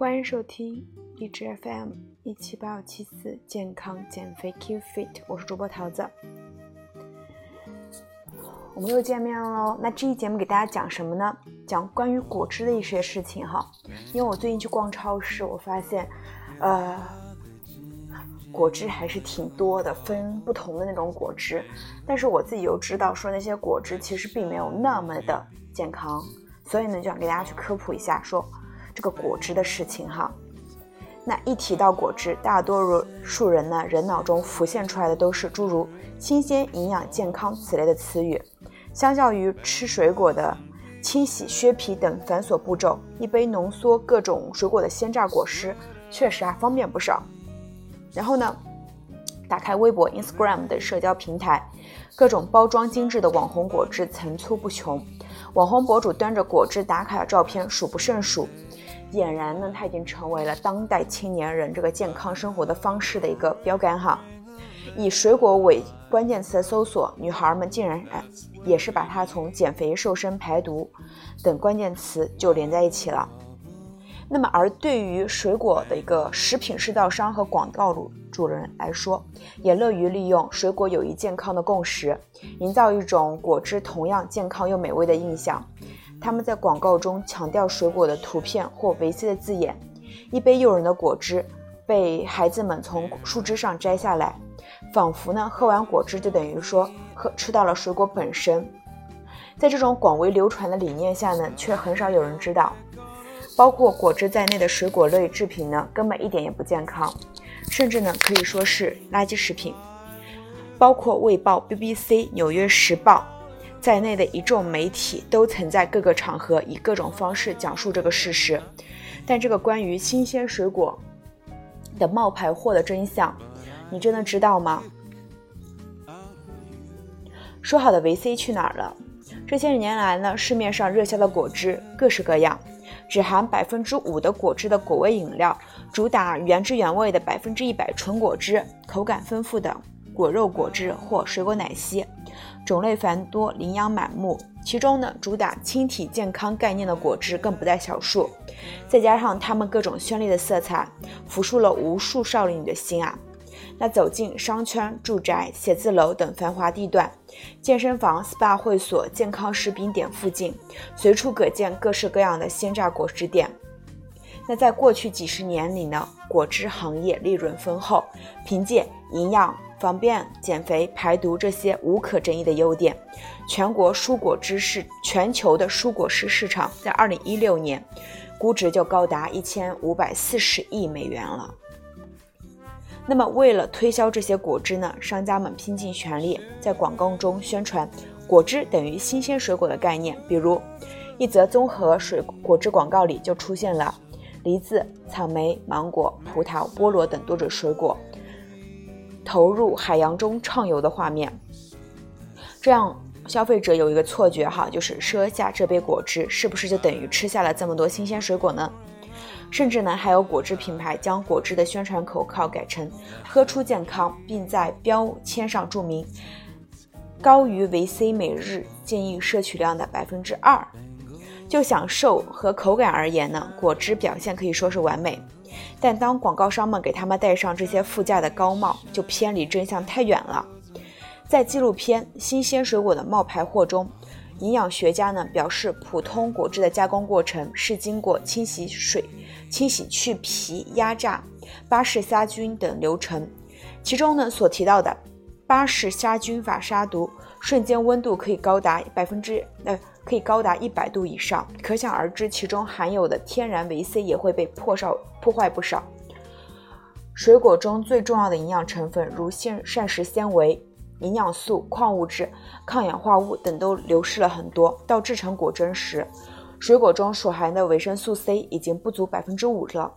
欢迎收听荔枝 FM 一七八五七四健康减肥 kfit 我是主播桃子，我们又见面喽。那这期节目给大家讲什么呢？讲关于果汁的一些事情哈。因为我最近去逛超市，我发现，呃，果汁还是挺多的，分不同的那种果汁。但是我自己又知道，说那些果汁其实并没有那么的健康，所以呢，就想给大家去科普一下，说。这个果汁的事情哈，那一提到果汁，大多数人呢人脑中浮现出来的都是诸如新鲜、营养、健康此类的词语。相较于吃水果的清洗、削皮等繁琐步骤，一杯浓缩各种水果的鲜榨果汁确实啊方便不少。然后呢，打开微博、Instagram 等社交平台，各种包装精致的网红果汁层出不穷，网红博主端着果汁打卡的照片数不胜数。俨然呢，它已经成为了当代青年人这个健康生活的方式的一个标杆哈。以水果为关键词搜索，女孩们竟然哎也是把它从减肥、瘦身、排毒等关键词就连在一起了。那么，而对于水果的一个食品制造商和广告主主人来说，也乐于利用水果有益健康的共识，营造一种果汁同样健康又美味的印象。他们在广告中强调水果的图片或维 C 的字眼，一杯诱人的果汁被孩子们从树枝上摘下来，仿佛呢喝完果汁就等于说喝吃到了水果本身。在这种广为流传的理念下呢，却很少有人知道，包括果汁在内的水果类制品呢根本一点也不健康，甚至呢可以说是垃圾食品。包括《卫报》、BBC、《纽约时报》。在内的一众媒体都曾在各个场合以各种方式讲述这个事实，但这个关于新鲜水果的冒牌货的真相，你真的知道吗？说好的维 C 去哪儿了？这些年来呢，市面上热销的果汁各式各样，只含百分之五的果汁的果味饮料，主打原汁原味的百分之一百纯果汁，口感丰富的果肉果汁或水果奶昔。种类繁多，琳琅满目。其中呢，主打轻体健康概念的果汁更不在少数。再加上它们各种绚丽的色彩，抚触了无数少女的心啊！那走进商圈、住宅、写字楼等繁华地段，健身房、SPA 会所、健康食品点附近，随处可见各式各样的鲜榨果汁店。那在过去几十年里呢，果汁行业利润丰厚，凭借营养。方便减肥、排毒这些无可争议的优点，全国蔬果汁市全球的蔬果汁市场在二零一六年估值就高达一千五百四十亿美元了。那么，为了推销这些果汁呢，商家们拼尽全力在广告中宣传果汁等于新鲜水果的概念。比如，一则综合水果汁广告里就出现了梨子、草莓、芒果、葡萄、菠萝等多种水果。投入海洋中畅游的画面，这样消费者有一个错觉哈，就是喝下这杯果汁是不是就等于吃下了这么多新鲜水果呢？甚至呢，还有果汁品牌将果汁的宣传口号改成“喝出健康”，并在标签上注明高于维 C 每日建议摄取量的百分之二。就享受和口感而言呢，果汁表现可以说是完美。但当广告商们给他们戴上这些附加的高帽，就偏离真相太远了。在纪录片《新鲜水果的冒牌货》中，营养学家呢表示，普通果汁的加工过程是经过清洗水、清洗去皮、压榨、巴氏杀菌等流程，其中呢所提到的巴氏杀菌法杀毒，瞬间温度可以高达百分之呃。可以高达一百度以上，可想而知，其中含有的天然维 C 也会被破少破坏不少。水果中最重要的营养成分，如膳膳食纤维、营养素、矿物质、抗氧化物等都流失了很多。到制成果汁时，水果中所含的维生素 C 已经不足百分之五了。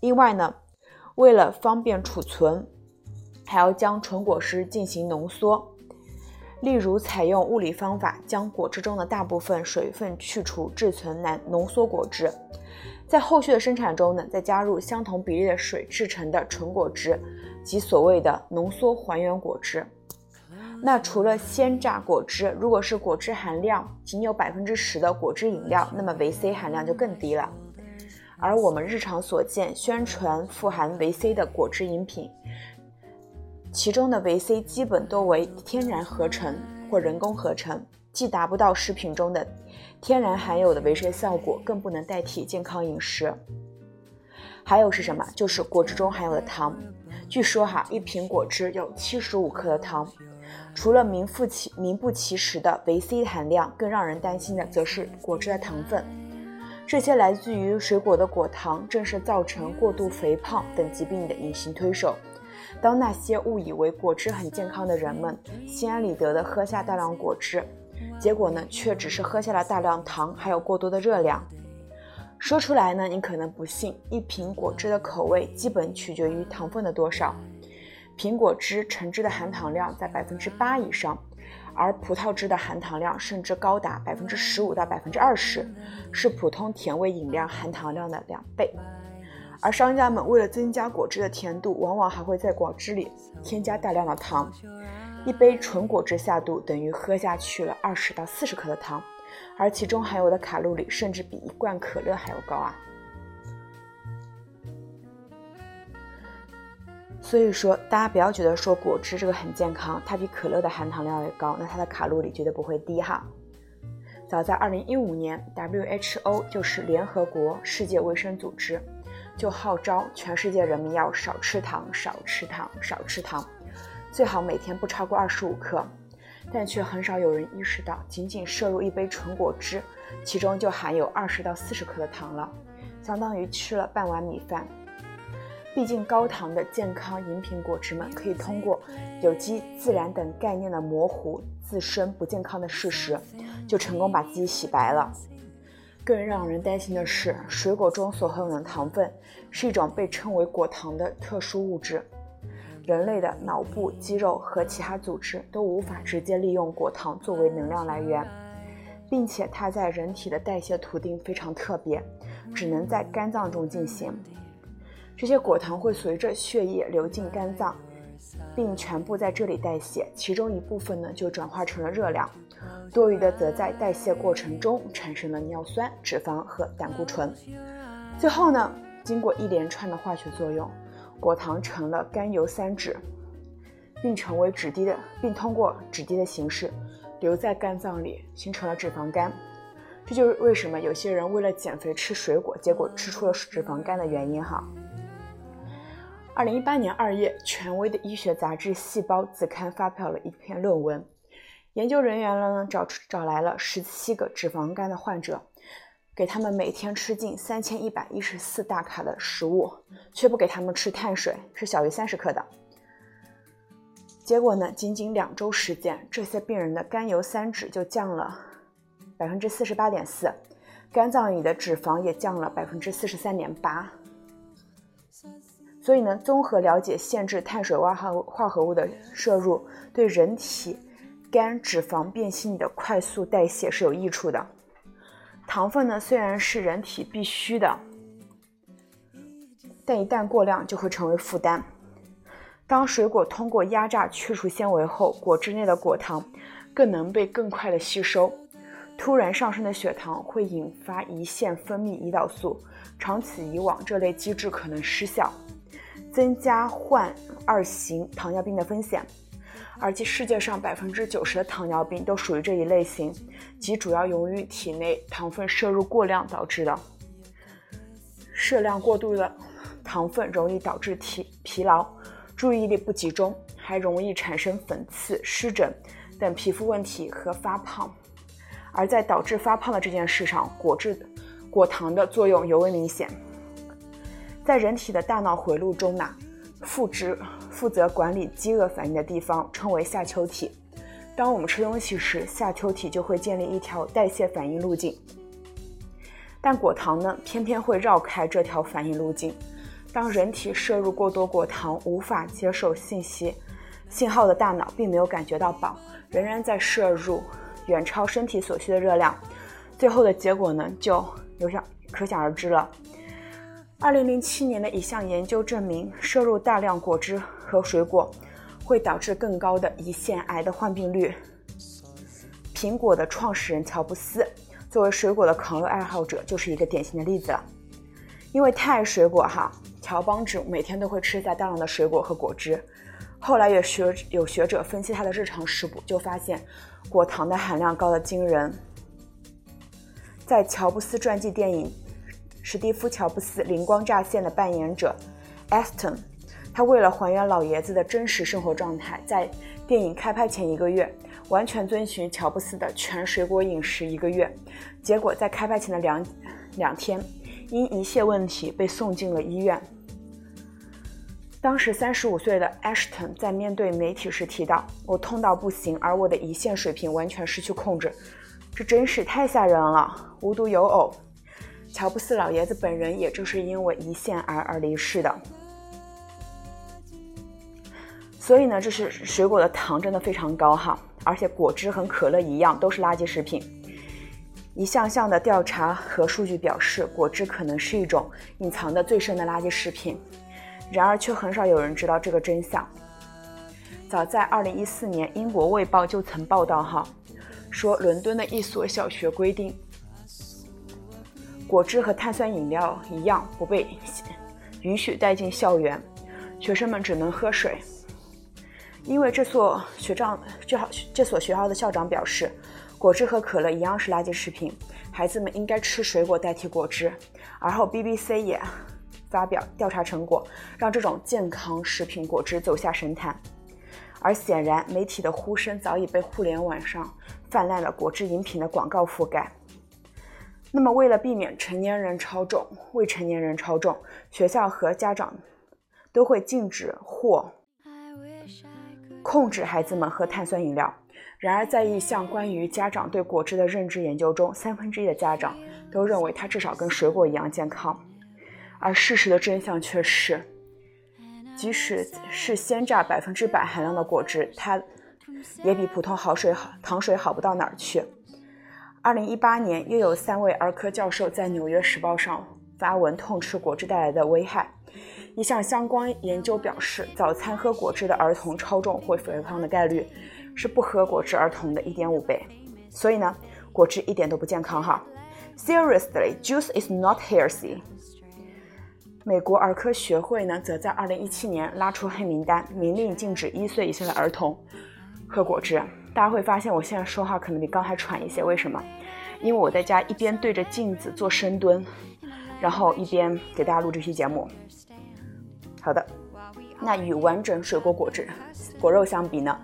另外呢，为了方便储存，还要将纯果汁进行浓缩。例如，采用物理方法将果汁中的大部分水分去除，制成难浓缩果汁。在后续的生产中呢，再加入相同比例的水制成的纯果汁，即所谓的浓缩还原果汁。那除了鲜榨果汁，如果是果汁含量仅有百分之十的果汁饮料，那么维 C 含量就更低了。而我们日常所见宣传富含维 C 的果汁饮品，其中的维 C 基本都为天然合成或人工合成，既达不到食品中的天然含有的维 C 效果，更不能代替健康饮食。还有是什么？就是果汁中含有的糖。据说哈，一瓶果汁有七十五克的糖。除了名副其名不其实的维 C 含量，更让人担心的则是果汁的糖分。这些来自于水果的果糖，正是造成过度肥胖等疾病的隐形推手。当那些误以为果汁很健康的人们心安理得地喝下大量果汁，结果呢，却只是喝下了大量糖，还有过多的热量。说出来呢，你可能不信，一瓶果汁的口味基本取决于糖分的多少。苹果汁橙汁的含糖量在百分之八以上。而葡萄汁的含糖量甚至高达百分之十五到百分之二十，是普通甜味饮料含糖量的两倍。而商家们为了增加果汁的甜度，往往还会在果汁里添加大量的糖。一杯纯果汁下肚等于喝下去了二十到四十克的糖，而其中含有的卡路里甚至比一罐可乐还要高啊！所以说，大家不要觉得说果汁这个很健康，它比可乐的含糖量也高，那它的卡路里绝对不会低哈。早在二零一五年，WHO 就是联合国世界卫生组织，就号召全世界人民要少吃糖、少吃糖、少吃糖，最好每天不超过二十五克。但却很少有人意识到，仅仅摄入一杯纯果汁，其中就含有二十到四十克的糖了，相当于吃了半碗米饭。毕竟高糖的健康饮品果汁们可以通过有机、自然等概念的模糊自身不健康的事实，就成功把自己洗白了。更让人担心的是，水果中所含有的糖分是一种被称为果糖的特殊物质，人类的脑部、肌肉和其他组织都无法直接利用果糖作为能量来源，并且它在人体的代谢途径非常特别，只能在肝脏中进行。这些果糖会随着血液流进肝脏，并全部在这里代谢，其中一部分呢就转化成了热量，多余的则在代谢过程中产生了尿酸、脂肪和胆固醇。最后呢，经过一连串的化学作用，果糖成了甘油三酯，并成为脂滴的，并通过脂滴的形式留在肝脏里，形成了脂肪肝。这就是为什么有些人为了减肥吃水果，结果吃出了脂肪肝的原因哈。二零一八年二月，权威的医学杂志《细胞》子刊发表了一篇论文。研究人员呢找出找来了十七个脂肪肝的患者，给他们每天吃进三千一百一十四大卡的食物，却不给他们吃碳水，是小于三十克的。结果呢，仅仅两周时间，这些病人的甘油三酯就降了百分之四十八点四，肝脏里的脂肪也降了百分之四十三点八。所以呢，综合了解限制碳水化合化合物的摄入，对人体肝脂肪变性的快速代谢是有益处的。糖分呢，虽然是人体必需的，但一旦过量就会成为负担。当水果通过压榨去除纤维后，果汁内的果糖更能被更快的吸收。突然上升的血糖会引发胰腺分泌胰岛素，长此以往，这类机制可能失效。增加患二型糖尿病的风险，而且世界上百分之九十的糖尿病都属于这一类型，即主要由于体内糖分摄入过量导致的。摄量过度的糖分容易导致体疲劳、注意力不集中，还容易产生粉刺、湿疹等皮肤问题和发胖。而在导致发胖的这件事上，果汁、果糖的作用尤为明显。在人体的大脑回路中呢，负责负责管理饥饿反应的地方称为下丘体。当我们吃东西时，下丘体就会建立一条代谢反应路径。但果糖呢，偏偏会绕开这条反应路径。当人体摄入过多果糖，无法接受信息信号的大脑并没有感觉到饱，仍然在摄入远超身体所需的热量。最后的结果呢，就有想可想而知了。二零零七年的一项研究证明，摄入大量果汁和水果会导致更高的胰腺癌的患病率。苹果的创始人乔布斯作为水果的狂热爱好者，就是一个典型的例子了。因为太爱水果哈，乔帮主每天都会吃下大量的水果和果汁。后来有学有学者分析他的日常食谱，就发现果糖的含量高的惊人。在乔布斯传记电影《史蒂夫·乔布斯：灵光乍现》的扮演者 Aston，他为了还原老爷子的真实生活状态，在电影开拍前一个月，完全遵循乔布斯的全水果饮食一个月，结果在开拍前的两两天。因胰腺问题被送进了医院。当时三十五岁的 Ashton 在面对媒体时提到：“我痛到不行，而我的胰腺水平完全失去控制，这真是太吓人了。”无独有偶，乔布斯老爷子本人也正是因为胰腺癌而离世的。所以呢，这是水果的糖真的非常高哈，而且果汁和可乐一样都是垃圾食品。一项项的调查和数据表示，果汁可能是一种隐藏的最深的垃圾食品，然而却很少有人知道这个真相。早在2014年，英国《卫报》就曾报道哈，说伦敦的一所小学规定，果汁和碳酸饮料一样不被允许带进校园，学生们只能喝水。因为这所学长，这这所学校的校长表示。果汁和可乐一样是垃圾食品，孩子们应该吃水果代替果汁。而后 BBC 也发表调查成果，让这种健康食品果汁走下神坛。而显然，媒体的呼声早已被互联网上泛滥的果汁饮品的广告覆盖。那么，为了避免成年人超重、未成年人超重，学校和家长都会禁止或控制孩子们喝碳酸饮料。然而，在一项关于家长对果汁的认知研究中，三分之一的家长都认为它至少跟水果一样健康。而事实的真相却是，即使是鲜榨百分之百含量的果汁，它也比普通好水好糖水好不到哪儿去。二零一八年，又有三位儿科教授在《纽约时报》上发文痛斥果汁带来的危害。一项相关研究表示，早餐喝果汁的儿童超重或肥胖的概率。是不喝果汁儿童的一点五倍，所以呢，果汁一点都不健康哈。Seriously, juice is not healthy。美国儿科学会呢，则在二零一七年拉出黑名单，明令禁止一岁以下的儿童喝果汁。大家会发现，我现在说话可能比刚才喘一些，为什么？因为我在家一边对着镜子做深蹲，然后一边给大家录这期节目。好的，那与完整水果果汁、果肉相比呢？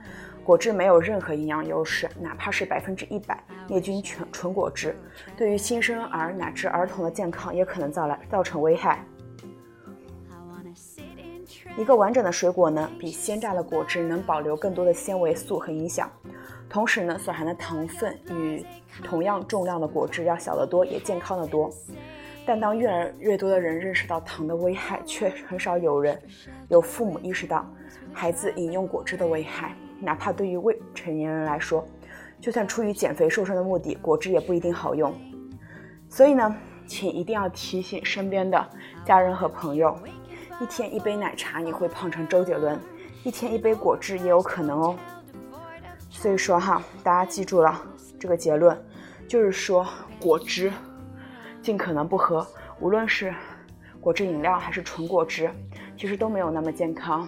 果汁没有任何营养优势，哪怕是百分之一百灭菌纯纯果汁，对于新生儿乃至儿童的健康也可能造来造成危害。一个完整的水果呢，比鲜榨的果汁能保留更多的纤维素和营养，同时呢，所含的糖分与同样重量的果汁要小得多，也健康的多。但当越来越多的人认识到糖的危害，却很少有人有父母意识到孩子饮用果汁的危害。哪怕对于未成年人来说，就算出于减肥瘦身的目的，果汁也不一定好用。所以呢，请一定要提醒身边的家人和朋友：一天一杯奶茶你会胖成周杰伦，一天一杯果汁也有可能哦。所以说哈，大家记住了这个结论，就是说果汁尽可能不喝，无论是果汁饮料还是纯果汁，其实都没有那么健康。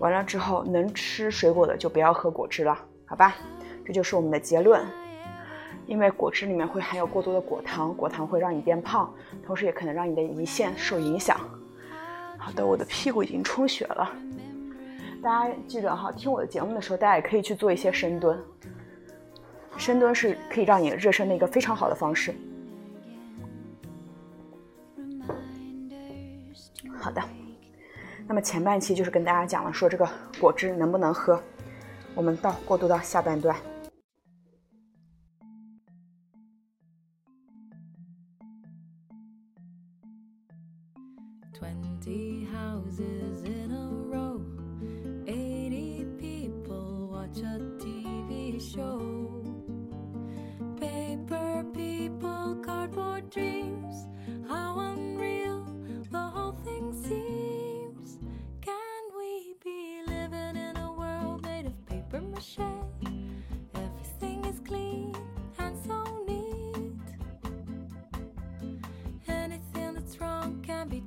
完了之后，能吃水果的就不要喝果汁了，好吧？这就是我们的结论。因为果汁里面会含有过多的果糖，果糖会让你变胖，同时也可能让你的胰腺受影响。好的，我的屁股已经充血了。大家记得哈，听我的节目的时候，大家也可以去做一些深蹲。深蹲是可以让你热身的一个非常好的方式。好的。那么前半期就是跟大家讲了，说这个果汁能不能喝。我们到过渡到下半段。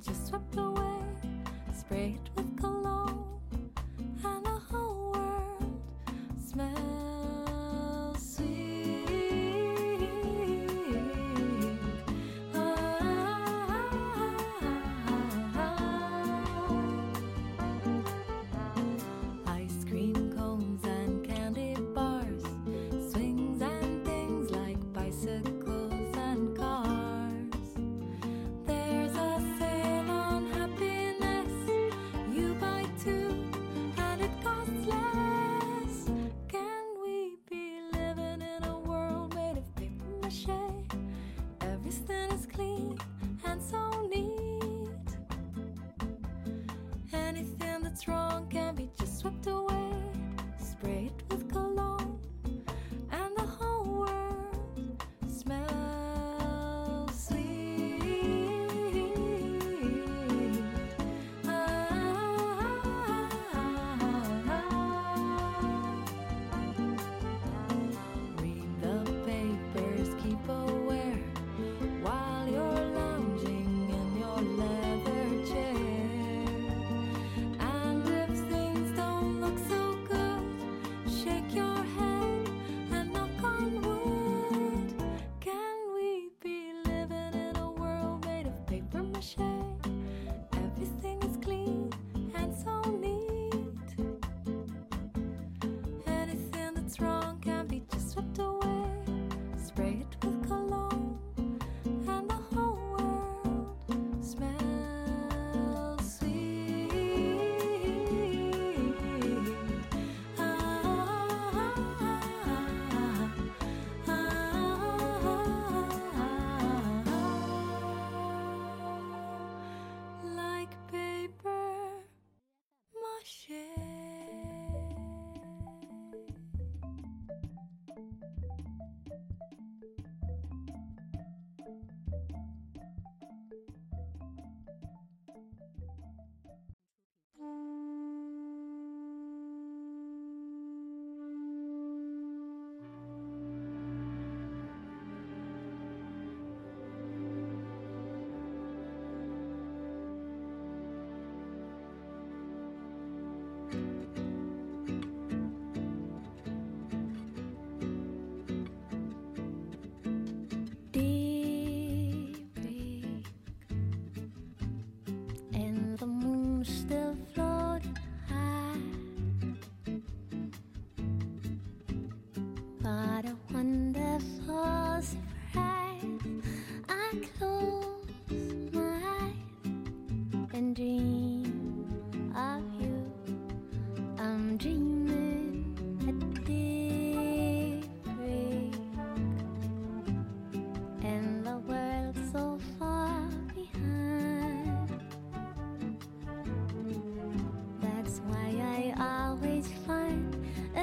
Just swept away.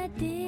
des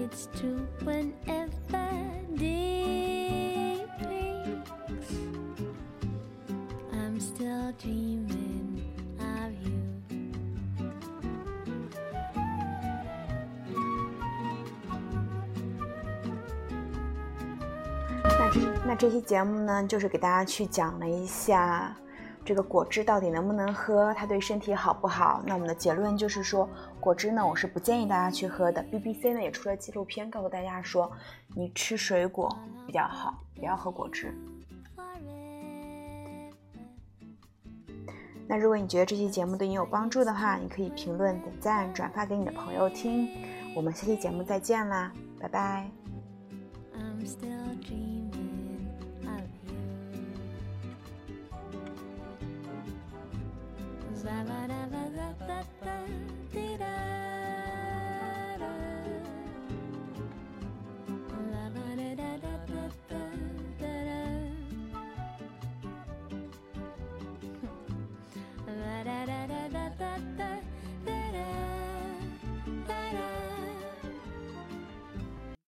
it's true whenever day breaks. I'm still dreaming of you. 那这那这期节目呢，就是给大家去讲了一下这个果汁到底能不能喝，它对身体好不好。那我们的结论就是说，果汁呢，我是不建议大家去喝的。BBC 呢也出了纪录片，告诉大家说，你吃水果比较好，不要喝果汁。那如果你觉得这期节目对你有帮助的话，你可以评论、点赞、转发给你的朋友听。我们下期节目再见啦，拜拜。